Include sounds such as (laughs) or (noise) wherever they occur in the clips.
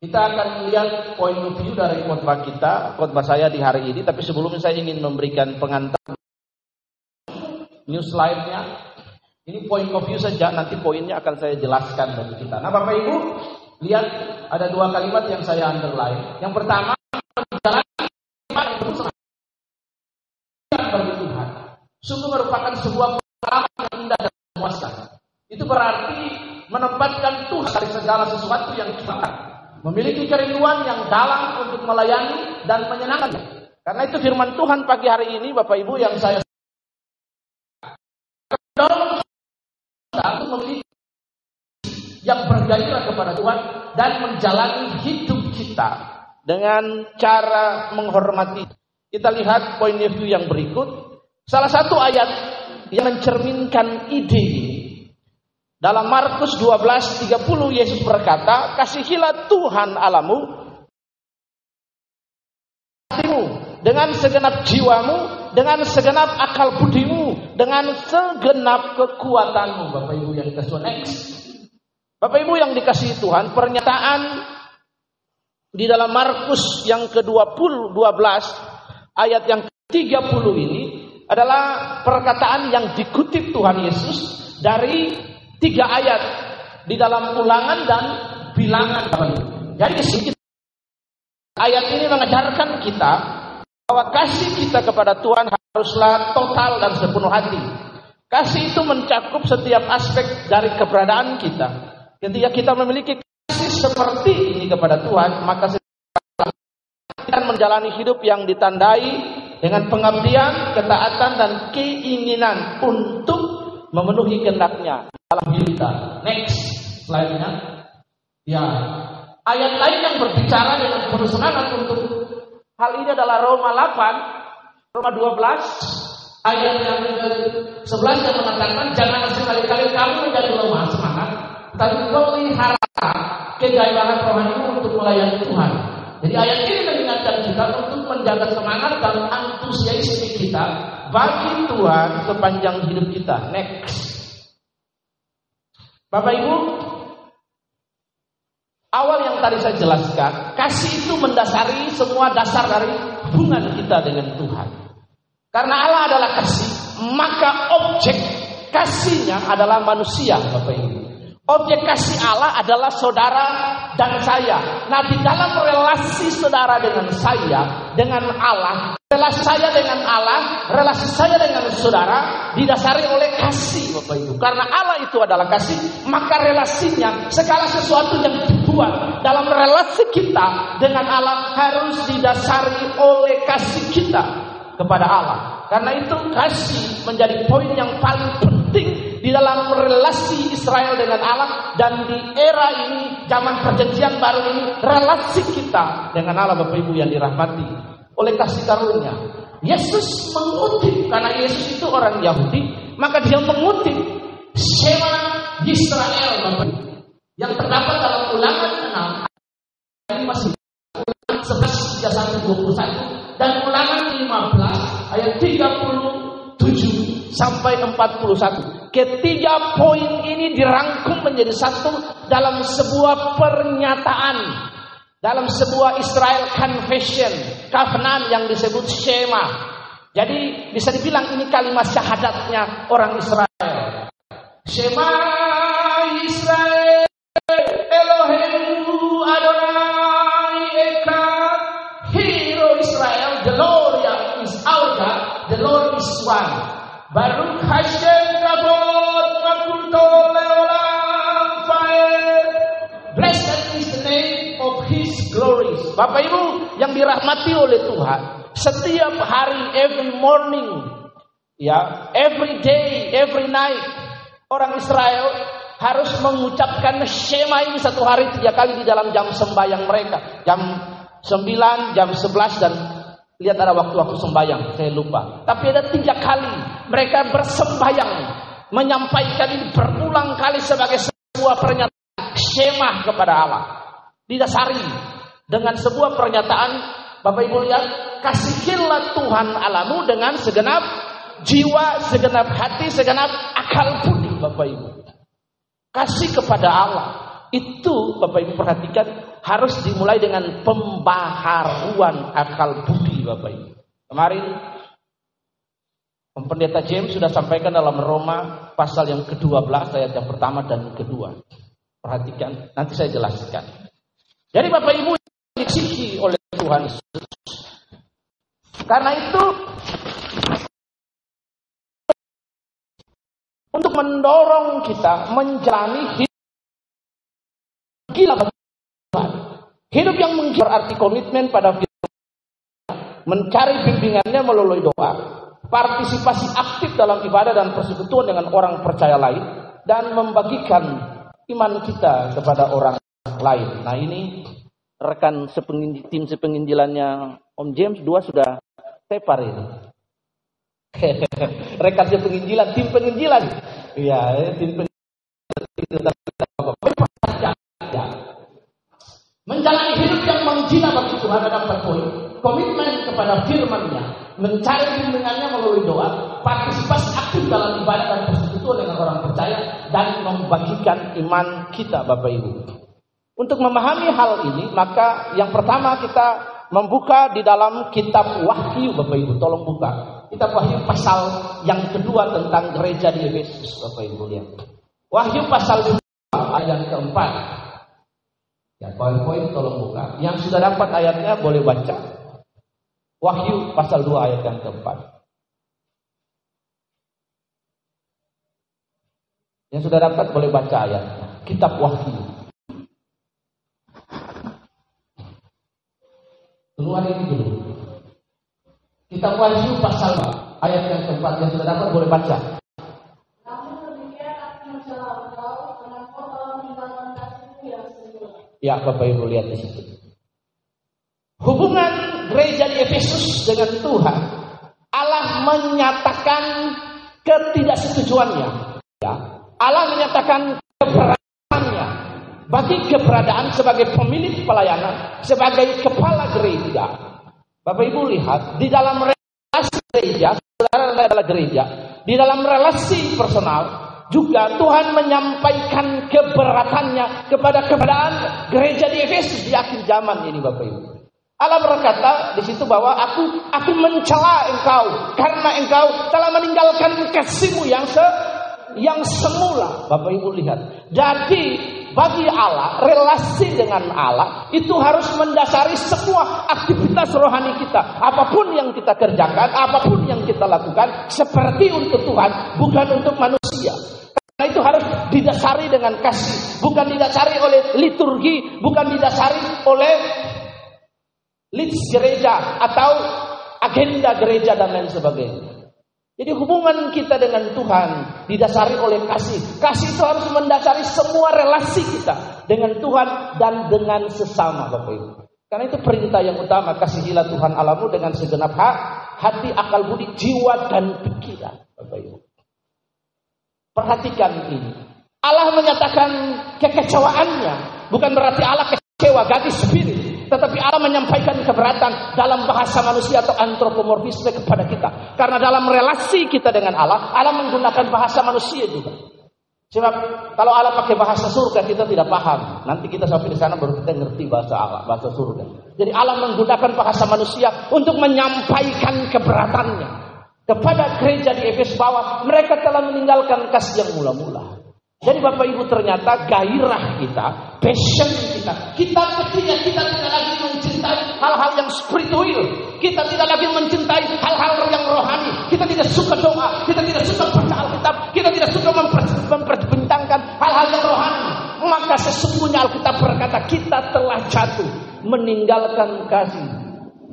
Kita akan lihat point of view dari khotbah kita, khotbah saya di hari ini. Tapi sebelumnya saya ingin memberikan pengantar new slide-nya. Ini point of view saja, nanti poinnya akan saya jelaskan bagi kita. Nah Bapak Ibu, lihat ada dua kalimat yang saya underline. Yang pertama, bagi Tuhan. Sungguh merupakan sebuah pengalaman yang indah dan memuaskan. Itu berarti menempatkan Tuhan dari segala sesuatu yang kita Memiliki kerinduan yang dalam untuk melayani dan menyenangkan. Karena itu firman Tuhan pagi hari ini Bapak Ibu yang saya untuk memiliki yang bergairah kepada Tuhan dan menjalani hidup kita dengan cara menghormati. Kita lihat poin of view yang berikut. Salah satu ayat yang mencerminkan ide dalam Markus 12:30 Yesus berkata, "Kasihilah Tuhan alamu dengan segenap jiwamu, dengan segenap akal budimu, dengan segenap kekuatanmu." Bapak Ibu yang dikasih next. Bapak Ibu yang dikasih Tuhan, pernyataan di dalam Markus yang ke-20 12 ayat yang ke-30 ini adalah perkataan yang dikutip Tuhan Yesus dari tiga ayat di dalam ulangan dan bilangan. Jadi sedikit ayat ini mengajarkan kita bahwa kasih kita kepada Tuhan haruslah total dan sepenuh hati. Kasih itu mencakup setiap aspek dari keberadaan kita. Ketika kita memiliki kasih seperti ini kepada Tuhan, maka kita menjalani hidup yang ditandai dengan pengabdian, ketaatan, dan keinginan untuk memenuhi kehendaknya dalam diri kita. Next slide-nya. Ya. Ayat lain yang berbicara dengan penuh semangat untuk hal ini adalah Roma 8, Roma 12, ayat yang ke-11 yang mengatakan jangan sekali-kali kamu menjadi lemah semangat, tapi pelihara kegaibahan rohanimu untuk melayani Tuhan. Jadi ayat ini mengingatkan kita untuk menjaga semangat dan antusiasme kita bagi Tuhan sepanjang hidup kita. Next. Bapak Ibu, awal yang tadi saya jelaskan, kasih itu mendasari semua dasar dari hubungan kita dengan Tuhan. Karena Allah adalah kasih, maka objek kasihnya adalah manusia, Bapak Ibu. Objek kasih Allah adalah saudara dan saya. Nah, di dalam relasi saudara dengan saya, dengan Allah, relasi saya dengan Allah, relasi saya dengan saudara didasari oleh kasih, Bapak Ibu. Karena Allah itu adalah kasih, maka relasinya segala sesuatu yang dibuat dalam relasi kita dengan Allah harus didasari oleh kasih kita kepada Allah. Karena itu kasih menjadi poin yang paling penting di dalam relasi Israel dengan Allah dan di era ini zaman perjanjian baru ini relasi kita dengan Allah Bapak Ibu yang dirahmati oleh kasih karunia. Yesus mengutip karena Yesus itu orang Yahudi, maka dia mengutip Shema Israel Bapak Ibu yang terdapat dalam ulangan 6 ini masih ulangan 11 21 dan ulangan 15 ayat 37 sampai 41. Ketiga poin ini dirangkum menjadi satu dalam sebuah pernyataan. Dalam sebuah Israel Confession, Covenant yang disebut Shema. Jadi bisa dibilang ini kalimat syahadatnya orang Israel. Shema Israel Elohim Echad Hero Israel The Lord is our God The Lord is one Baruch Hashem Bapak Ibu yang dirahmati oleh Tuhan, setiap hari, every morning, ya, every day, every night, orang Israel harus mengucapkan Shema ini satu hari tiga kali di dalam jam sembahyang mereka. Jam 9, jam 11 dan lihat ada waktu-waktu sembahyang, saya lupa. Tapi ada tiga kali mereka bersembahyang menyampaikan ini berulang kali sebagai sebuah pernyataan Shema kepada Allah. Didasari dengan sebuah pernyataan Bapak Ibu lihat kasihilah Tuhan alamu dengan segenap jiwa, segenap hati, segenap akal budi Bapak Ibu. Kasih kepada Allah itu Bapak Ibu perhatikan harus dimulai dengan pembaharuan akal budi Bapak Ibu. Kemarin Pendeta James sudah sampaikan dalam Roma pasal yang ke-12 ayat yang pertama dan kedua. Perhatikan, nanti saya jelaskan. Jadi Bapak Ibu disiki oleh Tuhan Yesus. Karena itu untuk mendorong kita menjalani hidup gila Hidup yang berarti komitmen pada firman, mencari bimbingannya melalui doa, partisipasi aktif dalam ibadah dan persekutuan dengan orang percaya lain, dan membagikan iman kita kepada orang lain. Nah ini rekan sepenginjil, tim sepenginjilannya Om James dua sudah tepar ini. (laughs) rekan sepenginjilan, tim penginjilan. Iya, tim penginjilan. Menjalani hidup yang menghina bagi Tuhan ada empat poin. Komitmen kepada firman-Nya, mencari bimbingannya melalui doa, partisipasi aktif dalam ibadah dan persekutuan dengan orang percaya, dan membagikan iman kita, Bapak Ibu. Untuk memahami hal ini, maka yang pertama kita membuka di dalam kitab Wahyu, Bapak Ibu. Tolong buka. Kitab Wahyu pasal yang kedua tentang gereja di Efesus, Bapak Ibu lihat. Wahyu pasal 2 ayat keempat. Ya, poin-poin tolong buka. Yang sudah dapat ayatnya boleh baca. Wahyu pasal 2 ayat yang keempat. Yang sudah dapat boleh baca ayatnya. Kitab Wahyu. Keluar ini dulu. Kitab Wahyu pasal ayat yang keempat yang sudah dapat boleh baca. Ya, Bapak Ibu lihat di situ. Hubungan gereja di Efesus dengan Tuhan, Allah menyatakan ketidaksetujuannya. Ya. Allah menyatakan keberadaannya bagi keberadaan sebagai pemilik pelayanan, sebagai kepala gereja. Bapak Ibu lihat di dalam relasi gereja, saudara adalah gereja, di dalam relasi personal, juga Tuhan menyampaikan keberatannya kepada keberadaan gereja di Efesus di akhir zaman ini Bapak Ibu. Allah berkata di situ bahwa aku aku mencela engkau karena engkau telah meninggalkan kasihmu yang se yang semula. Bapak Ibu lihat. Jadi bagi Allah, relasi dengan Allah itu harus mendasari semua aktivitas rohani kita. Apa pun yang kita kerjakan, apa pun yang kita lakukan, seperti untuk Tuhan, bukan untuk manusia. Karena itu harus didasari dengan kasih, bukan didasari oleh liturgi, bukan didasari oleh leads gereja atau agenda gereja dan lain sebagainya. Jadi hubungan kita dengan Tuhan didasari oleh kasih. Kasih itu harus mendasari semua relasi kita dengan Tuhan dan dengan sesama Bapak Ibu. Karena itu perintah yang utama, kasihilah Tuhan alamu dengan segenap hak, hati, akal budi, jiwa dan pikiran Bapak Ibu. Perhatikan ini. Allah menyatakan kekecewaannya. Bukan berarti Allah kecewa, gadis spirit. Tetapi Allah menyampaikan keberatan dalam bahasa manusia atau antropomorfisme kepada kita. Karena dalam relasi kita dengan Allah, Allah menggunakan bahasa manusia juga. Sebab kalau Allah pakai bahasa surga kita tidak paham. Nanti kita sampai di sana baru kita ngerti bahasa Allah, bahasa surga. Jadi Allah menggunakan bahasa manusia untuk menyampaikan keberatannya kepada gereja di Efes bahwa mereka telah meninggalkan kasih yang mula-mula. Jadi Bapak Ibu ternyata gairah kita, passion kita, kita ketika kita tidak lagi mencintai hal-hal yang spiritual, kita tidak lagi mencintai hal-hal yang rohani, kita tidak suka doa, kita tidak suka baca Alkitab, kita tidak suka memperbintangkan hal-hal yang rohani. Maka sesungguhnya Alkitab berkata kita telah jatuh meninggalkan kasih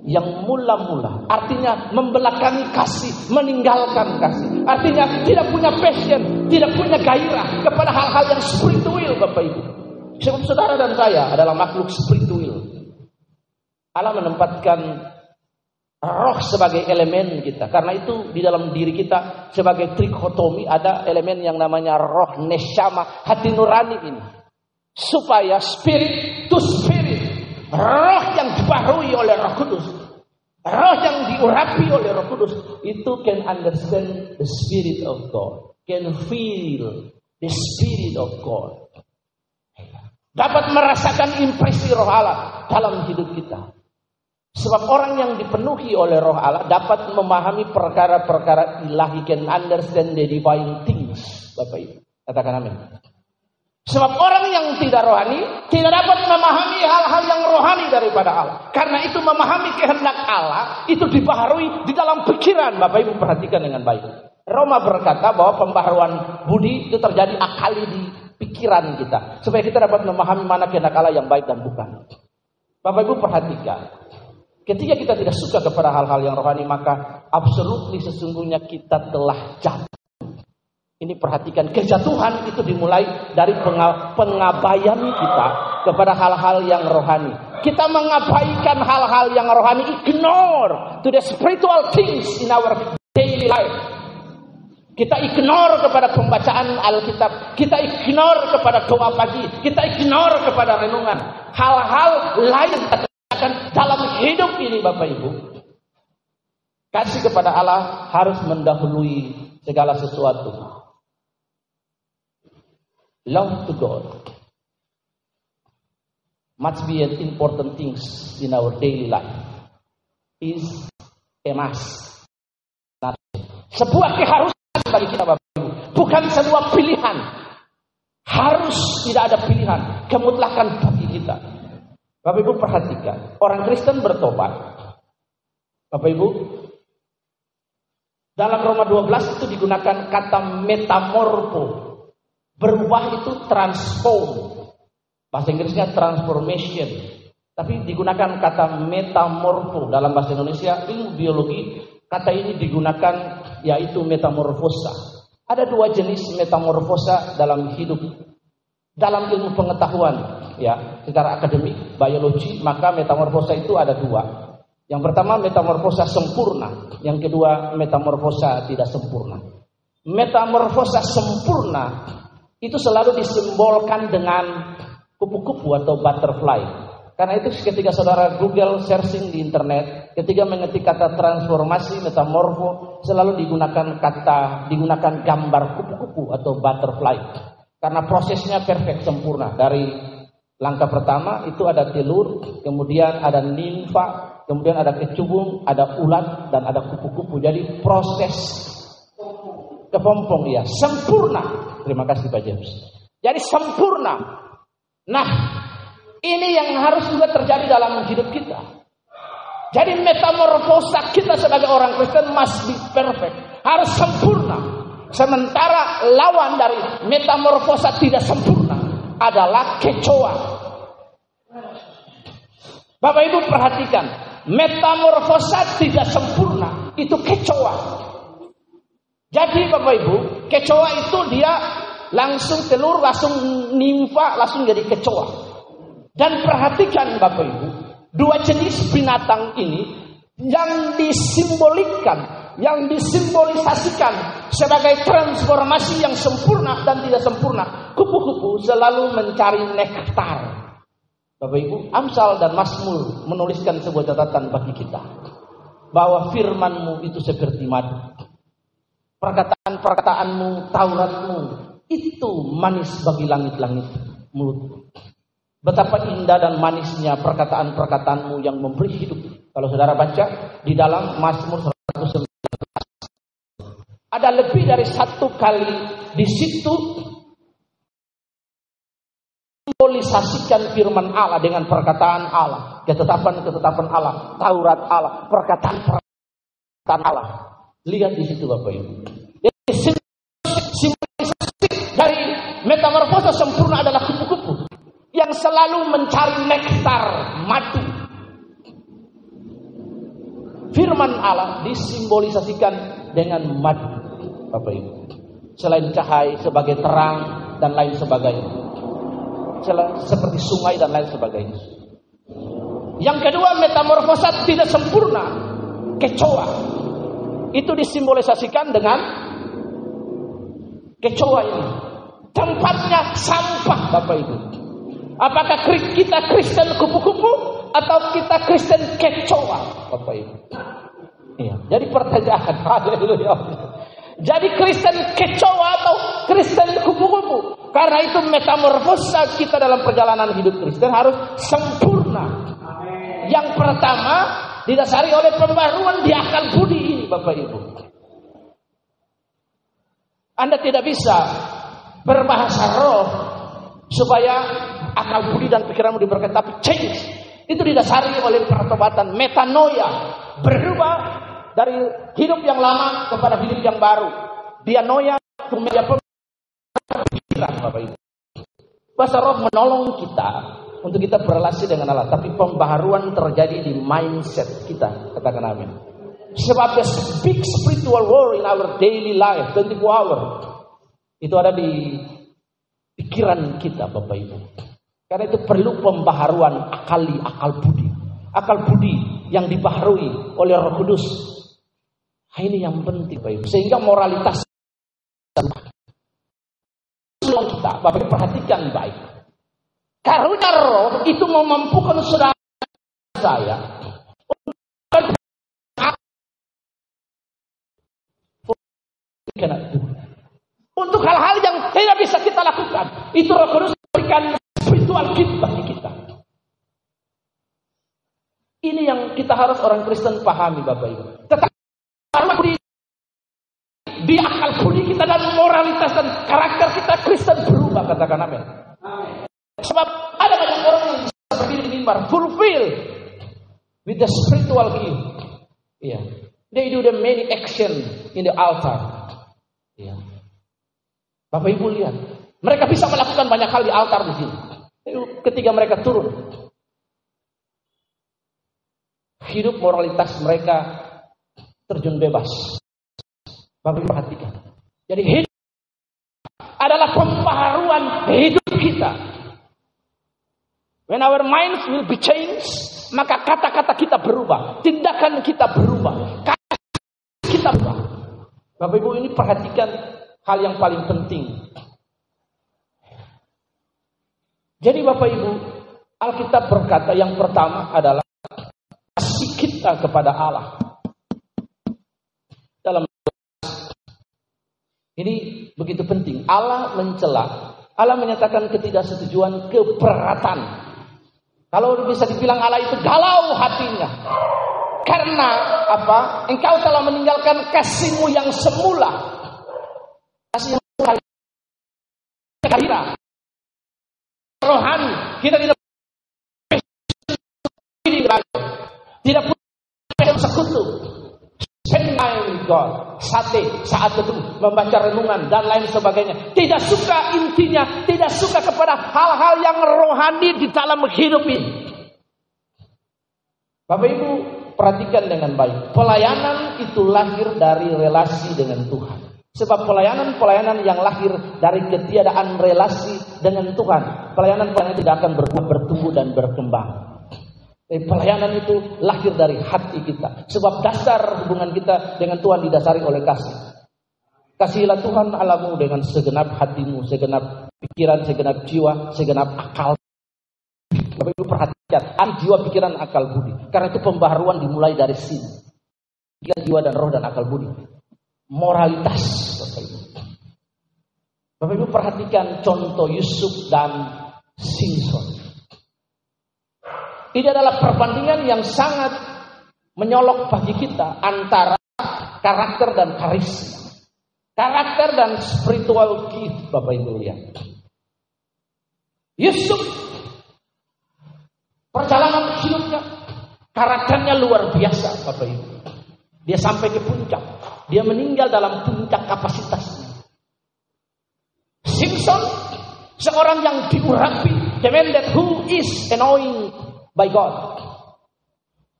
yang mula-mula. Artinya membelakangi kasih, meninggalkan kasih. Artinya tidak punya passion, tidak punya gairah kepada hal-hal yang spiritual Bapak Ibu. Saudara dan saya adalah makhluk spiritual. Allah menempatkan roh sebagai elemen kita. Karena itu di dalam diri kita sebagai trikotomi ada elemen yang namanya roh neshama, hati nurani ini. Supaya spirit to spirit roh yang dibaharui oleh Roh Kudus, roh yang diurapi oleh Roh Kudus itu can understand the spirit of God, can feel the spirit of God. dapat merasakan impresi roh Allah dalam hidup kita. Sebab orang yang dipenuhi oleh roh Allah dapat memahami perkara-perkara ilahi, can understand the divine things. Bapak Ibu, katakan amin. Sebab orang yang tidak rohani tidak dapat memahami hal-hal yang rohani daripada Allah. Karena itu memahami kehendak Allah itu dibaharui di dalam pikiran. Bapak Ibu perhatikan dengan baik. Roma berkata bahwa pembaharuan budi itu terjadi akali di pikiran kita. Supaya kita dapat memahami mana kehendak Allah yang baik dan bukan. Bapak Ibu perhatikan. Ketika kita tidak suka kepada hal-hal yang rohani, maka absolutely sesungguhnya kita telah jatuh. Ini perhatikan, kejatuhan itu dimulai dari pengabaian kita kepada hal-hal yang rohani. Kita mengabaikan hal-hal yang rohani, ignore to the spiritual things in our daily life. Kita ignore kepada pembacaan Alkitab. Kita ignore kepada doa pagi. Kita ignore kepada renungan. Hal-hal lain akan dalam hidup ini Bapak Ibu. Kasih kepada Allah harus mendahului segala sesuatu. Love to God must be an important things in our daily life. Is a must. Sebuah keharusan bagi kita Bapak Ibu. Bukan sebuah pilihan. Harus tidak ada pilihan. Kemutlakan bagi kita. Bapak Ibu perhatikan. Orang Kristen bertobat. Bapak Ibu. Dalam Roma 12 itu digunakan kata metamorfo. Berubah itu transform. Bahasa Inggrisnya transformation. Tapi digunakan kata metamorfo dalam bahasa Indonesia ilmu biologi Kata ini digunakan yaitu metamorfosa. Ada dua jenis metamorfosa dalam hidup. Dalam ilmu pengetahuan, ya, secara akademik, biologi, maka metamorfosa itu ada dua. Yang pertama metamorfosa sempurna, yang kedua metamorfosa tidak sempurna. Metamorfosa sempurna itu selalu disimbolkan dengan kupu-kupu atau butterfly. Karena itu ketika saudara Google searching di internet, ketika mengetik kata transformasi, metamorfo, selalu digunakan kata, digunakan gambar kupu-kupu atau butterfly. Karena prosesnya perfect, sempurna. Dari langkah pertama itu ada telur, kemudian ada nimfa, kemudian ada kecubung, ada ulat, dan ada kupu-kupu. Jadi proses kepompong ya, sempurna. Terima kasih Pak James. Jadi sempurna. Nah, ini yang harus juga terjadi dalam hidup kita. Jadi metamorfosa kita sebagai orang Kristen must be perfect. Harus sempurna. Sementara lawan dari metamorfosa tidak sempurna adalah kecoa. Bapak Ibu perhatikan, metamorfosa tidak sempurna itu kecoa. Jadi Bapak Ibu, kecoa itu dia langsung telur, langsung nimfa, langsung jadi kecoa. Dan perhatikan Bapak Ibu, dua jenis binatang ini yang disimbolikan, yang disimbolisasikan sebagai transformasi yang sempurna dan tidak sempurna. Kupu-kupu selalu mencari nektar. Bapak Ibu, Amsal dan Mazmur menuliskan sebuah catatan bagi kita. Bahwa firmanmu itu seperti madu. Perkataan-perkataanmu, Tauratmu, itu manis bagi langit-langit mulut. Betapa indah dan manisnya perkataan-perkataanmu yang memberi hidup. Kalau saudara baca di dalam Mazmur 119. Ada lebih dari satu kali di situ simbolisasikan firman Allah dengan perkataan Allah, ketetapan-ketetapan Allah, Taurat Allah, perkataan-perkataan Allah. Lihat di situ Bapak Ibu. Jadi simbolisasi dari metamorfosa sempurna adalah kupu-kupu yang selalu mencari nektar madu. Firman Allah disimbolisasikan dengan madu, Bapak Ibu. Selain cahaya sebagai terang dan lain sebagainya. Seperti sungai dan lain sebagainya. Yang kedua metamorfosa tidak sempurna, kecoa. Itu disimbolisasikan dengan kecoa ini. Tempatnya sampah Bapak Ibu. Apakah kita Kristen kupu-kupu atau kita Kristen kecoa? Bapak Ibu. Iya. Jadi pertanyaan, (laughs) haleluya. Jadi Kristen kecoa atau Kristen kupu-kupu? Karena itu metamorfosa kita dalam perjalanan hidup Kristen harus sempurna. Yang pertama didasari oleh pembaruan di akal budi ini Bapak Ibu. Anda tidak bisa berbahasa roh supaya akal budi dan pikiranmu diberkati tapi change. Itu didasari oleh pertobatan metanoia. Berubah dari hidup yang lama kepada hidup yang baru. Dia noya kemudian pikiran Bapak Ibu. Bahasa roh menolong kita untuk kita berrelasi dengan Allah tapi pembaharuan terjadi di mindset kita katakan amin sebab the big spiritual war in our daily life 24 hour itu ada di pikiran kita Bapak Ibu karena itu perlu pembaharuan akali, akal budi. Akal budi yang dibaharui oleh Roh Kudus. Nah, ini yang penting, Bapak Ibu. Sehingga moralitas kita, Bapak Ibu perhatikan baik. Karunia roh itu memampukan saudara saya untuk hal-hal yang tidak bisa kita lakukan. Itu Roh Kudus berikan spiritual gift bagi kita. Ini yang kita harus orang Kristen pahami Bapak Ibu. Tetapi di, di akal budi kita dan moralitas dan karakter kita Kristen berubah katakan amin. Sebab ada banyak orang yang bisa berdiri di mimbar fulfill with the spiritual gift. Iya. Yeah. They do the many action in the altar. Iya. Yeah. Bapak Ibu lihat, mereka bisa melakukan banyak hal di altar di sini ketika mereka turun. Hidup moralitas mereka terjun bebas. Bapak perhatikan. Jadi hidup adalah pembaharuan hidup kita. When our minds will be changed, maka kata-kata kita berubah, tindakan kita berubah, kata kita berubah. Bapak Ibu ini perhatikan hal yang paling penting jadi Bapak Ibu, Alkitab berkata yang pertama adalah kasih kita kepada Allah. Dalam ini begitu penting. Allah mencela, Allah menyatakan ketidaksetujuan, keberatan. Kalau bisa dibilang Allah itu galau hatinya. Karena apa? Engkau telah meninggalkan kasihmu yang semula. Kasih yang semula rohani. Kita tidak Sate saat itu membaca renungan dan lain sebagainya. Tidak suka intinya, tidak suka kepada hal-hal yang rohani di dalam hidup ini. Bapak Ibu perhatikan dengan baik. Pelayanan itu lahir dari relasi dengan Tuhan. Sebab pelayanan-pelayanan yang lahir dari ketiadaan relasi dengan Tuhan, pelayanan-pelayanan tidak akan bertumbuh dan berkembang. Tapi pelayanan itu lahir dari hati kita. Sebab dasar hubungan kita dengan Tuhan didasari oleh kasih. Kasihilah Tuhan alamu dengan segenap hatimu, segenap pikiran, segenap jiwa, segenap akal. Bapak Ibu perhatikan, jiwa, pikiran, akal budi. Karena itu pembaharuan dimulai dari sini. Pikiran, jiwa, dan roh dan akal budi moralitas. Bapak Ibu. Bapak Ibu perhatikan contoh Yusuf dan Simpson. Ini adalah perbandingan yang sangat menyolok bagi kita antara karakter dan karisma. Karakter dan spiritual gift Bapak Ibu lihat. Yusuf perjalanan hidupnya karakternya luar biasa Bapak Ibu. Dia sampai ke puncak. Dia meninggal dalam puncak kapasitasnya. Simpson, seorang yang diurapi, that who is annoying by God.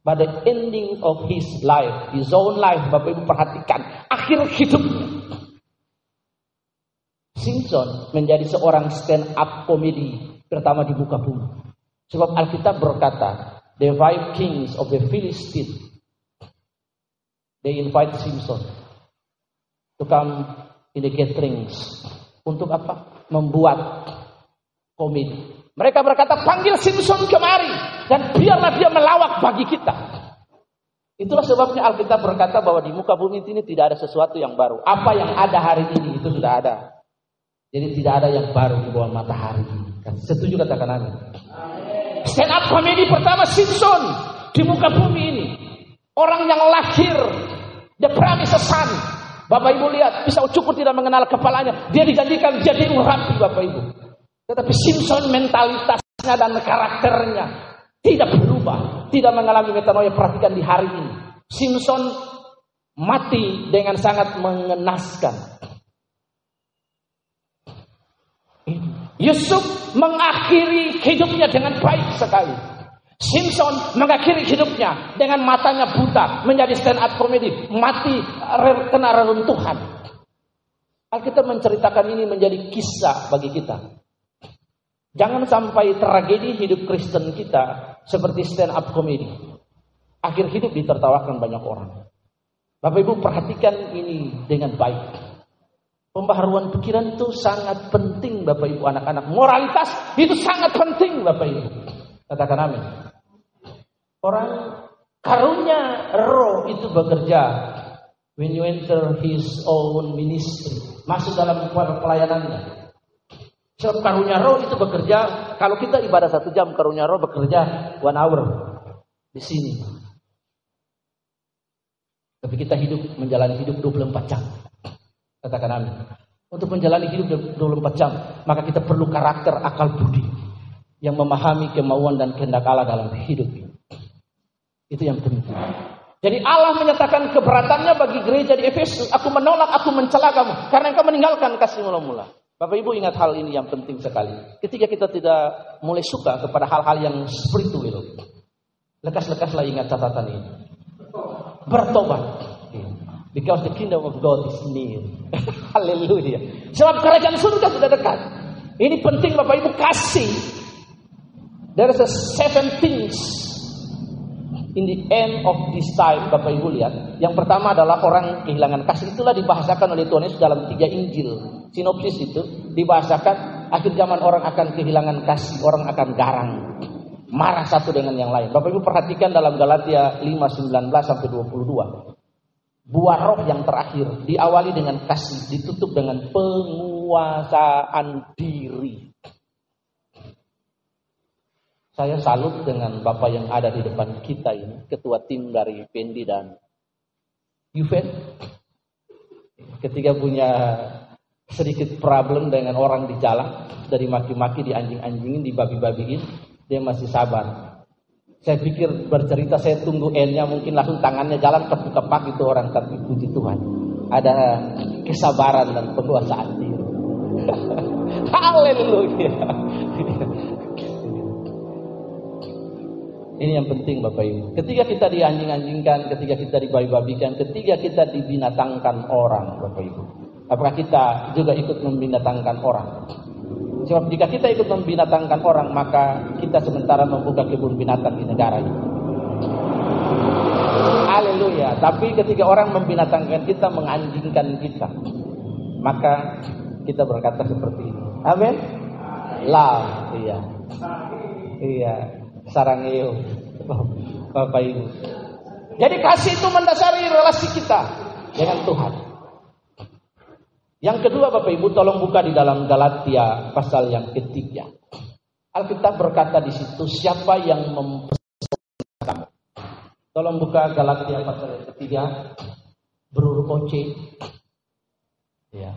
Pada ending of his life, his own life, Bapak Ibu perhatikan, akhir hidupnya. Simpson menjadi seorang stand up komedi pertama di muka bumi. Sebab Alkitab berkata, the five kings of the Philistines They invite Simpson to come in the gatherings. Untuk apa? Membuat komedi. Mereka berkata, panggil Simpson kemari. Dan biarlah dia melawak bagi kita. Itulah sebabnya Alkitab berkata bahwa di muka bumi ini tidak ada sesuatu yang baru. Apa yang ada hari ini itu sudah ada Jadi tidak ada yang baru di bawah matahari. Setuju katakan amin. Stand up comedy pertama Simpson di muka bumi ini. Orang yang lahir the promise son. Bapak Ibu lihat, bisa cukup tidak mengenal kepalanya. Dia dijanjikan jadi urapi Bapak Ibu. Tetapi Simpson mentalitasnya dan karakternya tidak berubah. Tidak mengalami metanoia. Perhatikan di hari ini. Simpson mati dengan sangat mengenaskan. Yusuf mengakhiri hidupnya dengan baik sekali. Simpson mengakhiri hidupnya dengan matanya buta menjadi stand up comedy, mati kena reruntuhan. Alkitab menceritakan ini menjadi kisah bagi kita. Jangan sampai tragedi hidup Kristen kita seperti stand up comedy. Akhir hidup ditertawakan banyak orang. Bapak Ibu perhatikan ini dengan baik. Pembaharuan pikiran itu sangat penting Bapak Ibu anak-anak. Moralitas itu sangat penting Bapak Ibu. Katakan amin. Orang karunia roh itu bekerja. When you enter his own ministry. Masuk dalam pelayanannya. Sebab karunia roh itu bekerja. Kalau kita ibadah satu jam, karunia roh bekerja one hour. Di sini. Tapi kita hidup menjalani hidup 24 jam. Katakan amin. Untuk menjalani hidup 24 jam, maka kita perlu karakter akal budi yang memahami kemauan dan kehendak Allah dalam hidup ini. Itu yang penting. Jadi Allah menyatakan keberatannya bagi gereja di Efesus. Aku menolak, aku mencela kamu. Karena engkau meninggalkan kasih mula-mula. Bapak Ibu ingat hal ini yang penting sekali. Ketika kita tidak mulai suka kepada hal-hal yang spiritual. Lekas-lekaslah ingat catatan ini. Bertobat. Because the kingdom of God is near. (laughs) Haleluya. Sebab kerajaan surga sudah dekat. Ini penting Bapak Ibu kasih. There is a seven things in the end of this time Bapak Ibu lihat. Yang pertama adalah orang kehilangan kasih. Itulah dibahasakan oleh Tuhan Yesus dalam tiga Injil. Sinopsis itu dibahasakan akhir zaman orang akan kehilangan kasih, orang akan garang. Marah satu dengan yang lain. Bapak Ibu perhatikan dalam Galatia 5, 19 sampai 22. Buah roh yang terakhir diawali dengan kasih, ditutup dengan penguasaan diri. Saya salut dengan Bapak yang ada di depan kita ini, ketua tim dari Pendi dan Yuven. Ketika punya sedikit problem dengan orang di jalan, dari maki-maki, di anjing-anjingin, di babi-babiin, dia masih sabar. Saya pikir bercerita saya tunggu N-nya mungkin langsung tangannya jalan kepak itu orang tapi puji Tuhan. Ada kesabaran dan penguasaan diri. (laughs) Haleluya. Ini yang penting Bapak Ibu. Ketika kita dianjing-anjingkan, ketika kita dibabi-babikan, ketika kita dibinatangkan orang Bapak Ibu. Apakah kita juga ikut membinatangkan orang? Sebab jika kita ikut membinatangkan orang, maka kita sementara membuka kebun binatang di negara ini. Haleluya. Tapi ketika orang membinatangkan kita, menganjingkan kita, maka kita berkata seperti ini. Amin. Lah, iya. Iya. Sarang iyo. Bapak Ibu. Jadi kasih itu mendasari relasi kita dengan Tuhan. Yang kedua Bapak Ibu tolong buka di dalam Galatia pasal yang ketiga. Alkitab berkata di situ siapa yang mempersembahkan Tolong buka Galatia pasal yang ketiga berurut oce. Ya.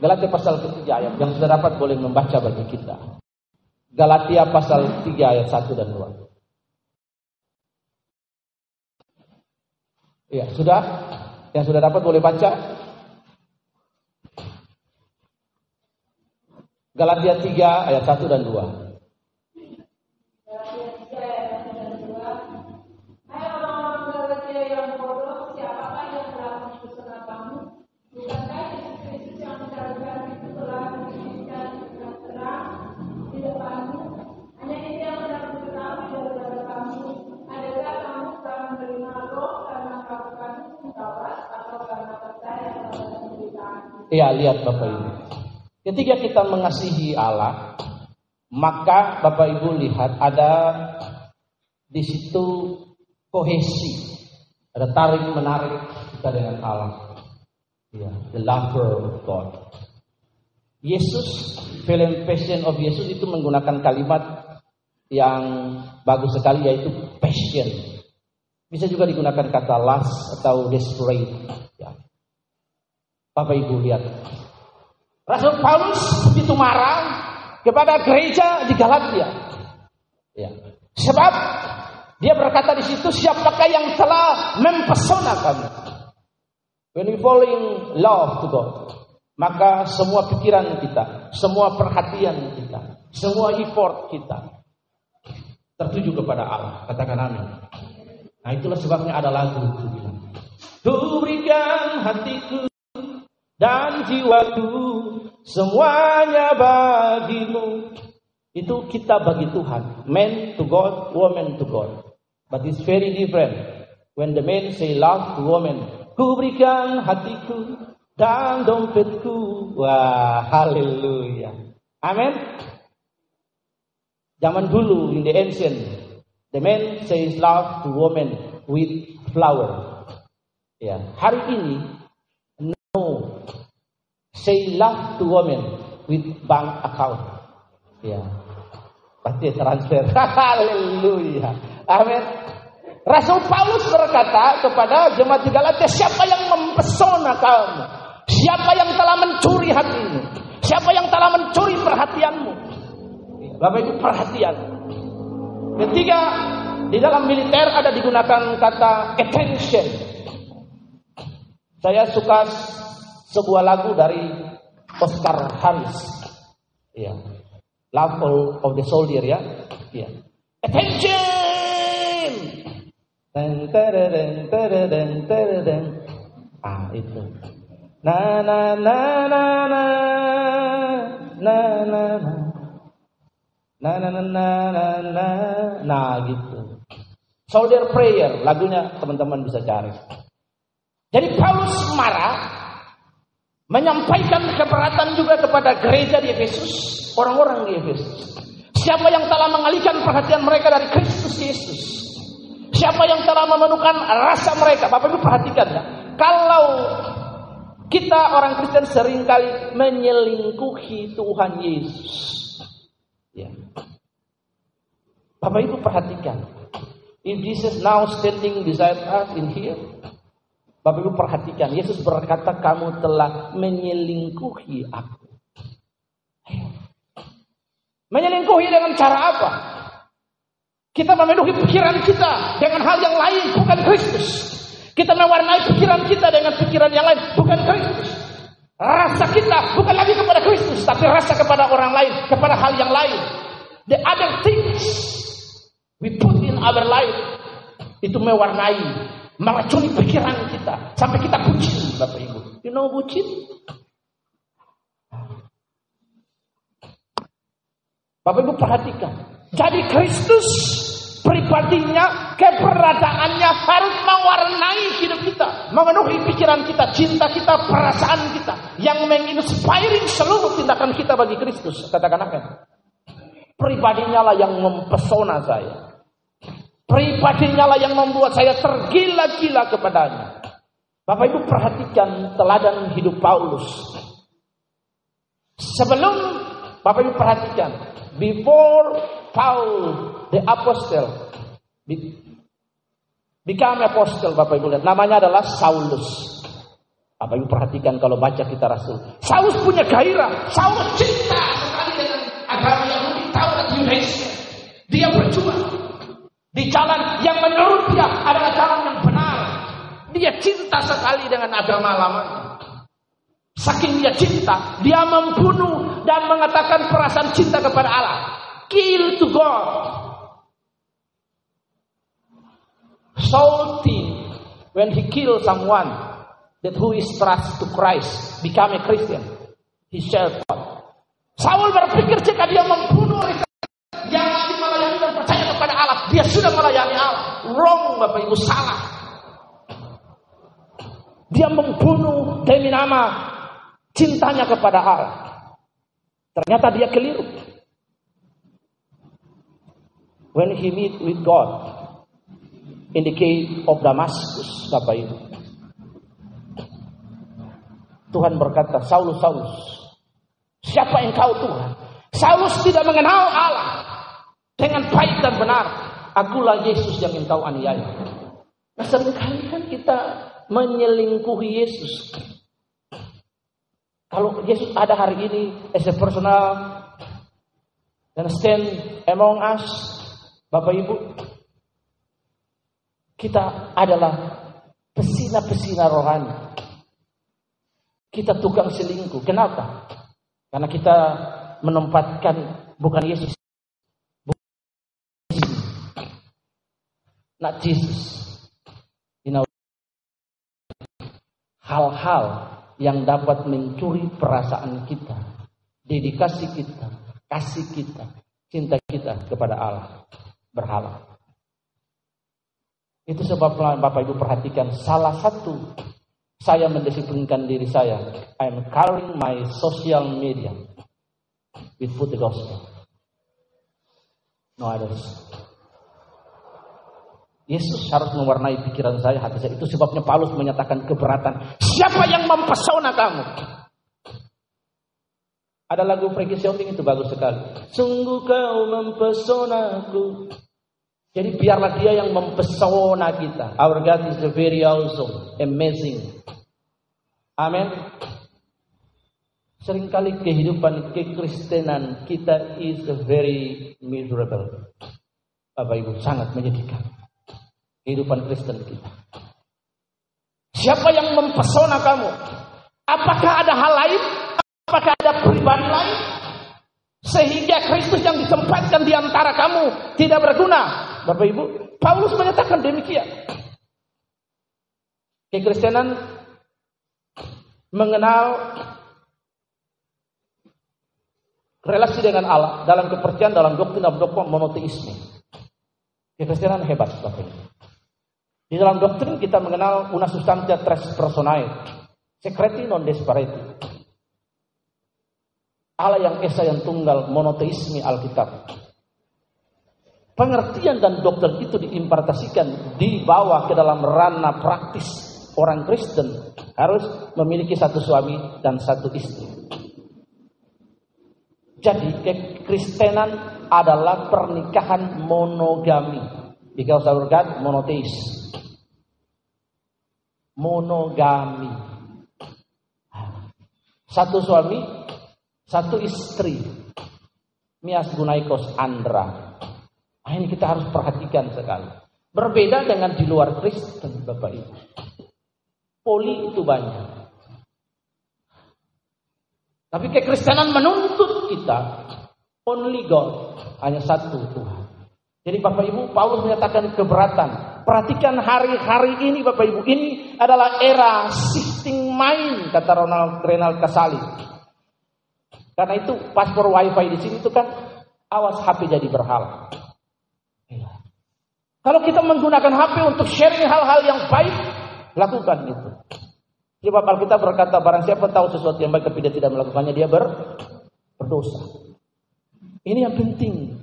Galatia pasal ketiga ayat yang sudah dapat boleh membaca bagi kita. Galatia pasal 3 ayat 1 dan 2. Ya, sudah? Yang sudah dapat boleh baca? Galatia 3 ayat 1 dan 2. Iya, lihat Bapak Ibu. Ketika kita mengasihi Allah, maka Bapak Ibu lihat ada di situ kohesi, ada tarik menarik kita dengan Allah. Ya, the lover of God. Yesus, film Passion of Yesus itu menggunakan kalimat yang bagus sekali yaitu passion. Bisa juga digunakan kata lust atau desperate. Ya. Bapak Ibu lihat. Rasul Paulus begitu marah kepada gereja di Galatia. Ya. Sebab dia berkata di situ siapakah yang telah mempesona kami. When we fall in love to God, maka semua pikiran kita, semua perhatian kita, semua effort kita tertuju kepada Allah. Katakan amin. Nah itulah sebabnya ada lagu. Ku berikan hatiku dan jiwaku semuanya bagimu. Itu kita bagi Tuhan. Man to God, woman to God. But it's very different. When the man say love to woman, ku berikan hatiku dan dompetku. Wah, haleluya. Amin. Zaman dulu in the ancient, the man says love to woman with flower. Ya, hari ini say love to woman with bank account. Ya, pasti transfer. (laughs) Haleluya. Amin. Rasul Paulus berkata kepada jemaat di Galatia, siapa yang mempesona kamu? Siapa yang telah mencuri hatimu? Siapa yang telah mencuri perhatianmu? Bapak Ibu perhatian. Ketiga, di dalam militer ada digunakan kata attention. Saya suka sebuah lagu dari Oscar Harris. Ya. Love of the Soldier ya. Ya. Attention. Dan tereden tereden tereden. Ah itu. Na na na na na na na na. Nah, nah, nah, nah, nah, nah, nah gitu. Soldier Prayer, lagunya teman-teman bisa cari. Jadi Paulus marah, menyampaikan keberatan juga kepada gereja di Efesus, orang-orang di Efesus. Siapa yang telah mengalihkan perhatian mereka dari Kristus Yesus? Siapa yang telah memenuhkan rasa mereka? Bapak Ibu perhatikan ya. Kalau kita orang Kristen sering kali menyelingkuhi Tuhan Yesus. Ya. Bapak Ibu perhatikan. If Jesus now standing beside us in here, Bapak Ibu perhatikan. Yesus berkata, kamu telah menyelingkuhi aku. Menyelingkuhi dengan cara apa? Kita memenuhi pikiran kita dengan hal yang lain, bukan Kristus. Kita mewarnai pikiran kita dengan pikiran yang lain, bukan Kristus. Rasa kita bukan lagi kepada Kristus, tapi rasa kepada orang lain, kepada hal yang lain. The other things we put in our life itu mewarnai, meracuni pikiran kita sampai kita bucin, Bapak Ibu. You know bucin? Bapak Ibu perhatikan. Jadi Kristus pribadinya, keberadaannya harus mewarnai hidup kita, memenuhi pikiran kita, cinta kita, perasaan kita, yang menginspiring seluruh tindakan kita bagi Kristus. Katakan apa? Pribadinya lah yang mempesona saya. Pribadinya lah yang membuat saya tergila-gila kepadanya. Bapak Ibu perhatikan teladan hidup Paulus. Sebelum Bapak Ibu perhatikan, before Paul the apostle become apostle Bapak Ibu lihat namanya adalah Saulus. Bapak Ibu perhatikan kalau baca kita Rasul. Saulus punya gairah, Saulus cinta sekali dengan agama Yahudi, Taurat Yudhaisya. Dia berjuang di jalan yang menurut dia adalah jalan yang benar. Dia cinta sekali dengan agama lama. Saking dia cinta, dia membunuh dan mengatakan perasaan cinta kepada Allah. Kill to God. Think when he kill someone that who is trust to Christ, become a Christian, he shall. Saul berpikir jika dia membunuh orang yang masih melayani dan percaya kepada Allah, dia sudah melayani Allah. Wrong, Bapak Ibu, salah. Dia membunuh demi nama cintanya kepada Allah. Ternyata dia keliru. When he meet with God in the cave of Damascus, Bapak Ibu. Tuhan berkata, Saulus, Saulus, Siapa engkau Tuhan? Saulus tidak mengenal Allah dengan baik dan benar. Akulah Yesus yang engkau aniaya. Nah sering kali kan kita menyelingkuhi Yesus. Kalau Yesus ada hari ini as a personal dan stand among us, Bapak Ibu, kita adalah pesina-pesina rohani. Kita tukang selingkuh. Kenapa? Karena kita menempatkan bukan Yesus. Bukan Yesus. Not Jesus. Hal-hal yang dapat mencuri perasaan kita, dedikasi kita, kasih kita, cinta kita kepada Allah berhala. Itu sebab Bapak Ibu perhatikan salah satu saya mendisiplinkan diri saya. I am carrying my social media with food the gospel. No others. Yesus harus mewarnai pikiran saya, hati saya. Itu sebabnya Paulus menyatakan keberatan. Siapa yang mempesona kamu? Ada lagu Frankie Shopping itu bagus sekali. Sungguh kau mempesonaku. Jadi biarlah dia yang mempesona kita. Our God is very awesome, amazing. Amin. Seringkali kehidupan kekristenan kita is very miserable. Bapak Ibu sangat menyedihkan. Kehidupan Kristen kita. Siapa yang mempesona kamu? Apakah ada hal lain? Apakah ada pribadi lain? Sehingga Kristus yang disempatkan di antara kamu tidak berguna. Bapak Ibu, Paulus menyatakan demikian. Kekristenan mengenal relasi dengan Allah dalam kepercayaan dalam doktrin dan dogma monoteisme. Kekristenan hebat, Bapak Ibu. Di dalam doktrin kita mengenal una substantia tres personae, secreti non desperati. Allah yang esa yang tunggal monoteisme Alkitab. Pengertian dan dokter itu diimpartasikan dibawa ke dalam ranah praktis orang Kristen harus memiliki satu suami dan satu istri. Jadi kekristenan adalah pernikahan monogami. Our God monoteis. Monogami. Satu suami, satu istri. Mias gunaikos andra. Nah, ini kita harus perhatikan sekali. Berbeda dengan di luar Kristen, Bapak Ibu. Poli itu banyak. Tapi kekristenan menuntut kita only God, hanya satu Tuhan. Jadi Bapak Ibu, Paulus menyatakan keberatan. Perhatikan hari-hari ini Bapak Ibu, ini adalah era shifting mind kata Ronald Renald Kasali. Karena itu paspor wifi di sini itu kan awas HP jadi berhala. Kalau kita menggunakan HP untuk sharing hal-hal yang baik, lakukan itu. Sebab Alkitab berkata barang siapa tahu sesuatu yang baik tapi dia tidak melakukannya dia ber, berdosa. Ini yang penting.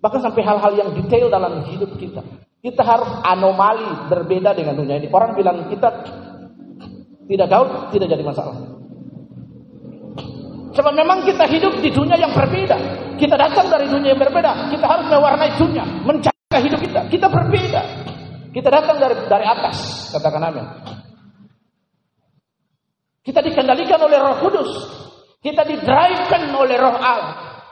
Bahkan sampai hal-hal yang detail dalam hidup kita. Kita harus anomali berbeda dengan dunia ini. Orang bilang kita tidak gaul, tidak jadi masalah. Sebab memang kita hidup di dunia yang berbeda. Kita datang dari dunia yang berbeda. Kita harus mewarnai dunia, mencari hidup kita. Kita berbeda. Kita datang dari dari atas, katakan amin. Kita dikendalikan oleh Roh Kudus. Kita didrivekan oleh Roh Allah.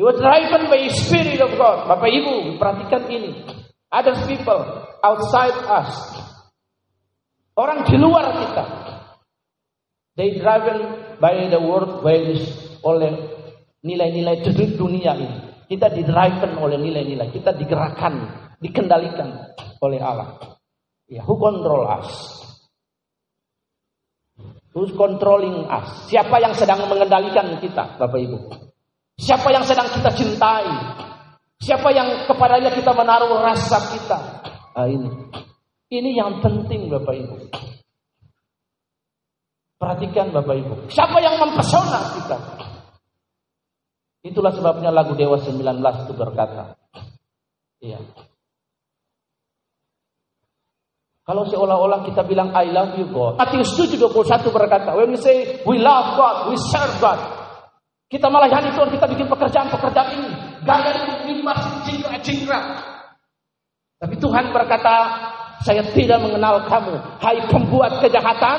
We were driven by Spirit of God. Bapak Ibu, perhatikan ini. Other people outside us. Orang di luar kita. They driven by the world values oleh nilai-nilai dunia ini. Kita didriven oleh nilai-nilai. Kita digerakkan, dikendalikan oleh Allah. Ya, who control us? Who's controlling us? Siapa yang sedang mengendalikan kita, Bapak Ibu? Siapa yang sedang kita cintai? Siapa yang kepadanya kita menaruh rasa kita? Nah, ini. Ini yang penting Bapak Ibu. Perhatikan Bapak Ibu. Siapa yang mempesona kita? Itulah sebabnya lagu Dewa 19 itu berkata. Iya. Kalau seolah-olah kita bilang I love you God. Matius 7 21 berkata, when we say we love God, we serve God. Kita melayani Tuhan, kita bikin pekerjaan-pekerjaan ini. Gaya limbah cingkrak-cingkrak. Tapi Tuhan berkata, saya tidak mengenal kamu. Hai pembuat kejahatan.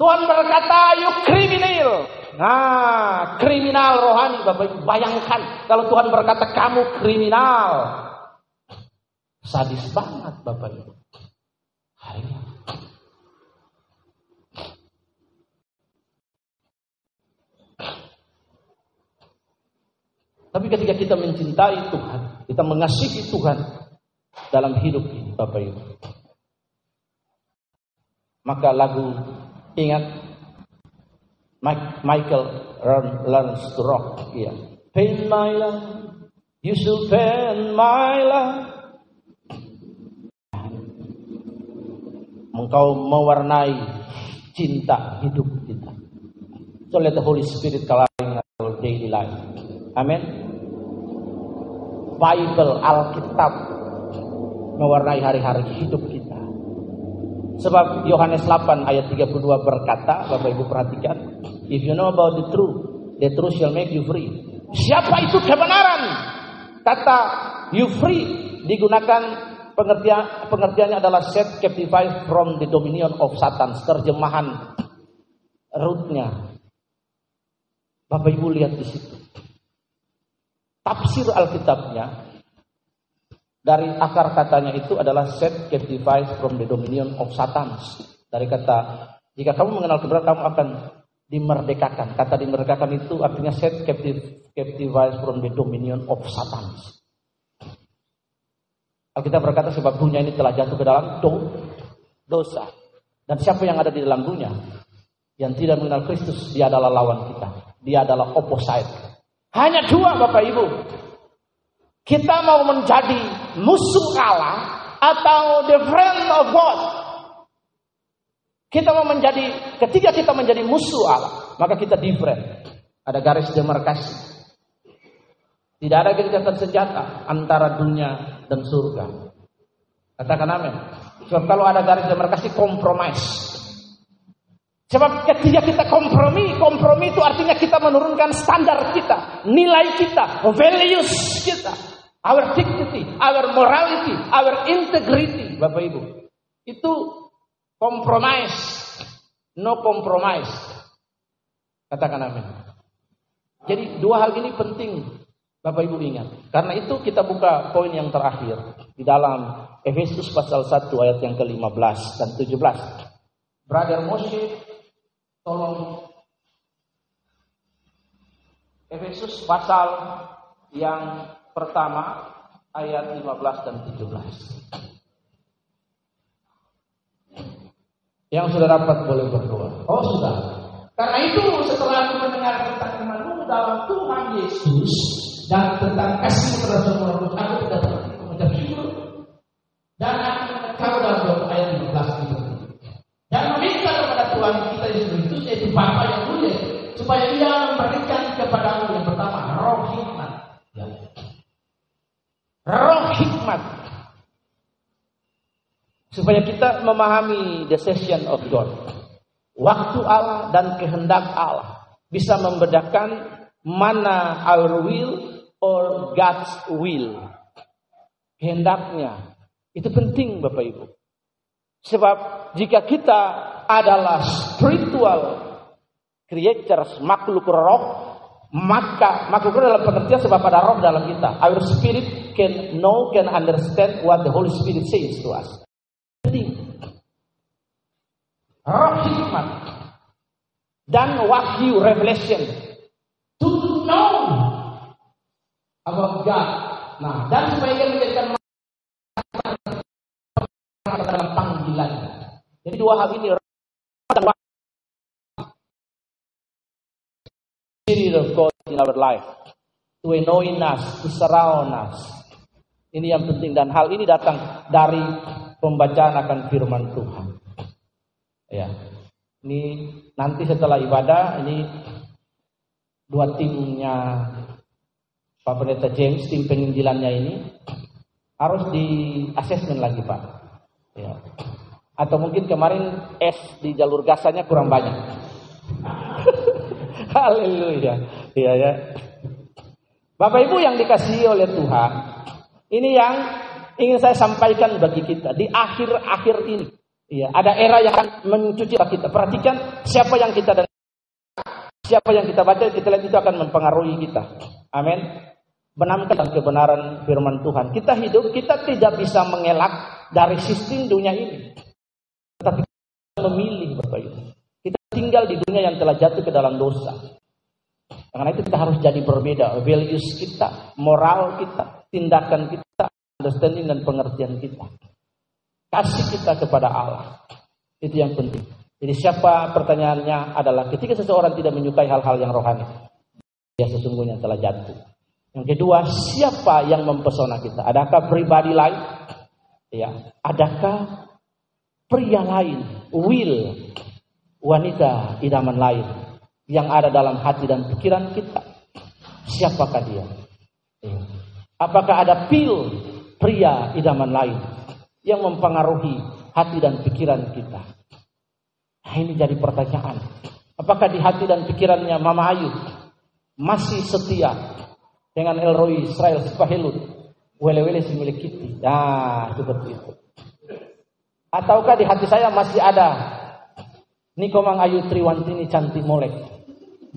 Tuhan berkata, you criminal. Nah, kriminal rohani. Bapak bayangkan kalau Tuhan berkata kamu kriminal. Sadis banget Bapak Ibu. Hari Tapi ketika kita mencintai Tuhan, kita mengasihi Tuhan dalam hidup ini, Bapak Ibu. Maka lagu ingat Michael learns to rock, ya. Pain my love, you should pain my love. Engkau mewarnai cinta hidup kita. So let the Holy Spirit coloring our daily life. Amin. Bible, Alkitab mewarnai hari-hari hidup kita. Sebab Yohanes 8 ayat 32 berkata, Bapak Ibu perhatikan, if you know about the truth, the truth shall make you free. Siapa itu kebenaran? Kata you free digunakan pengertian pengertiannya adalah set captified from the dominion of Satan. Terjemahan rootnya. Bapak Ibu lihat di situ tafsir Alkitabnya dari akar katanya itu adalah set captivize from the dominion of Satan. Dari kata jika kamu mengenal kebenaran kamu akan dimerdekakan. Kata dimerdekakan itu artinya set captive captivize from the dominion of Satan. Alkitab berkata sebab dunia ini telah jatuh ke dalam do, dosa. Dan siapa yang ada di dalam dunia yang tidak mengenal Kristus, dia adalah lawan kita. Dia adalah opposite hanya dua Bapak Ibu. Kita mau menjadi musuh Allah atau the friend of God. Kita mau menjadi, ketika kita menjadi musuh Allah, maka kita different. Ada garis demarkasi. Tidak ada gencatan senjata antara dunia dan surga. Katakan amin. Sebab kalau ada garis demarkasi kompromis. Sebab ketika kita kompromi, kompromi itu artinya kita menurunkan standar kita, nilai kita, values kita, our dignity, our morality, our integrity, Bapak Ibu. Itu compromise, no compromise. Katakan amin. Jadi dua hal ini penting Bapak Ibu ingat. Karena itu kita buka poin yang terakhir di dalam Efesus pasal 1 ayat yang ke-15 dan 17. Brother Moshe Tolong Efesus pasal yang pertama ayat 15 dan 17. Yang sudah dapat boleh berdoa. Oh sudah. Karena itu setelah aku mendengar tentang imanmu dalam Tuhan Yesus dan tentang kasih semua orang aku tidak mengucap syukur dan aku mengetahui dalam doa ayat 15 itu dan meminta kepada Tuhan kita Yesus yaitu Bapa yang mulia supaya ia memberikan kepadamu yang pertama roh hikmat ya. roh hikmat supaya kita memahami the session of God waktu Allah dan kehendak Allah bisa membedakan mana our will or God's will kehendaknya itu penting Bapak Ibu sebab jika kita adalah spiritual creatures, makhluk roh, maka makhluk roh dalam pengertian sebab ada roh dalam kita. Our spirit can know, can understand what the Holy Spirit says to us. Jadi, roh hikmat dan wahyu revelation to know about God. Nah, dan supaya dia menjadikan dalam panggilan. Jadi dua hal ini Spirit of God in our life. To anoint us, to surround us. Ini yang penting dan hal ini datang dari pembacaan akan firman Tuhan. Ya. Ini nanti setelah ibadah ini dua timnya Pak Pendeta James tim penginjilannya ini harus di asesmen lagi Pak. Ya. Atau mungkin kemarin es di jalur gasanya kurang banyak. (laughs) Haleluya. Iya ya. Bapak Ibu yang dikasihi oleh Tuhan, ini yang ingin saya sampaikan bagi kita di akhir-akhir ini. Iya, ada era yang akan mencuci kita. Perhatikan siapa yang kita dengar, siapa yang kita baca, kita lihat itu akan mempengaruhi kita. Amin. Benamkan kebenaran firman Tuhan. Kita hidup, kita tidak bisa mengelak dari sistem dunia ini. Tetapi kita memilih Bapak Ibu. Kita tinggal di dunia yang telah jatuh ke dalam dosa. Karena itu kita harus jadi berbeda. Values kita, moral kita, tindakan kita, understanding dan pengertian kita. Kasih kita kepada Allah. Itu yang penting. Jadi siapa pertanyaannya adalah ketika seseorang tidak menyukai hal-hal yang rohani. Dia sesungguhnya telah jatuh. Yang kedua, siapa yang mempesona kita? Adakah pribadi lain? Ya, adakah pria lain, will, wanita idaman lain yang ada dalam hati dan pikiran kita? Siapakah dia? Ya. Apakah ada pil pria idaman lain yang mempengaruhi hati dan pikiran kita? Nah, ini jadi pertanyaan. Apakah di hati dan pikirannya Mama Ayu masih setia dengan Elroy Israel Spahelut wele-wele milik kita. Nah, seperti itu. Ataukah di hati saya masih ada Nikomang Ayu Triwantini cantik molek,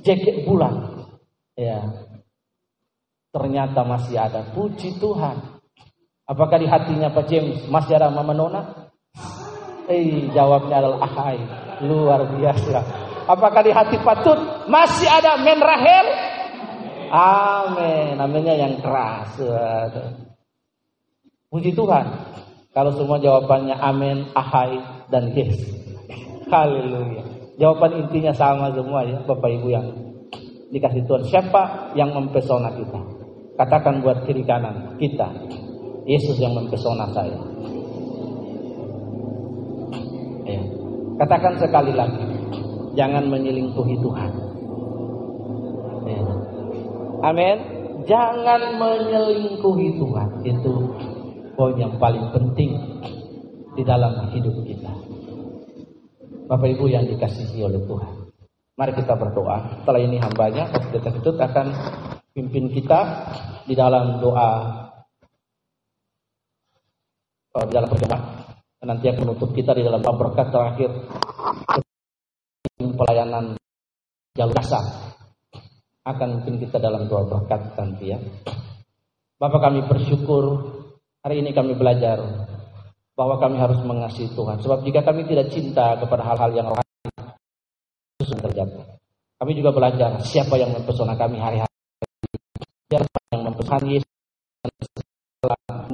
jeket bulan. Ya. Ternyata masih ada. Puji Tuhan. Apakah di hatinya Pak James masih ada Mama Nona? Eh, jawabnya adalah ahai. Luar biasa. Apakah di hati Patut masih ada Men Rahel? Amin. Namanya yang keras. Puji Tuhan. Kalau semua jawabannya amin, ahai, dan yes. Haleluya. Jawaban intinya sama semua ya Bapak Ibu yang dikasih Tuhan. Siapa yang mempesona kita? Katakan buat kiri kanan kita. Yesus yang mempesona saya. Ya. Katakan sekali lagi. Jangan menyelingkuhi Tuhan. Ya. Amin. Jangan menyelingkuhi Tuhan. Itu poin yang paling penting di dalam hidup kita. Bapak Ibu yang dikasihi oleh Tuhan. Mari kita berdoa. Setelah ini hambanya, Bapak itu akan pimpin kita di dalam doa uh, di dalam perjamuan. Nanti akan menutup kita di dalam berkat terakhir pelayanan jalur dasar akan mungkin kita dalam doa berkat nanti ya. Bapak kami bersyukur hari ini kami belajar bahwa kami harus mengasihi Tuhan. Sebab jika kami tidak cinta kepada hal-hal yang rohani, itu terjadi. Kami juga belajar siapa yang mempesona kami hari-hari. Siapa yang mempesona Yesus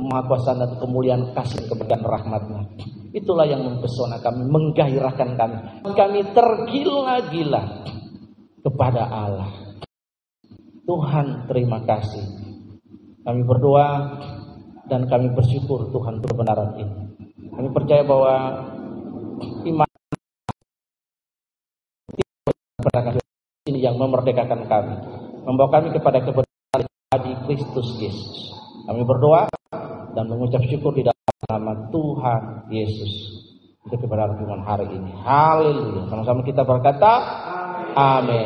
maha kuasa dan kemuliaan kasih keberkahan rahmatnya. Itulah yang mempesona kami, menggairahkan kami. Kami tergila-gila kepada Allah. Tuhan terima kasih. Kami berdoa dan kami bersyukur Tuhan kebenaran ini. Kami percaya bahwa iman ini yang memerdekakan kami, membawa kami kepada kebenaran di Kristus Yesus. Kami berdoa dan mengucap syukur di dalam nama Tuhan Yesus untuk kebenaran hari ini. Haleluya. Sama-sama kita berkata, Amin.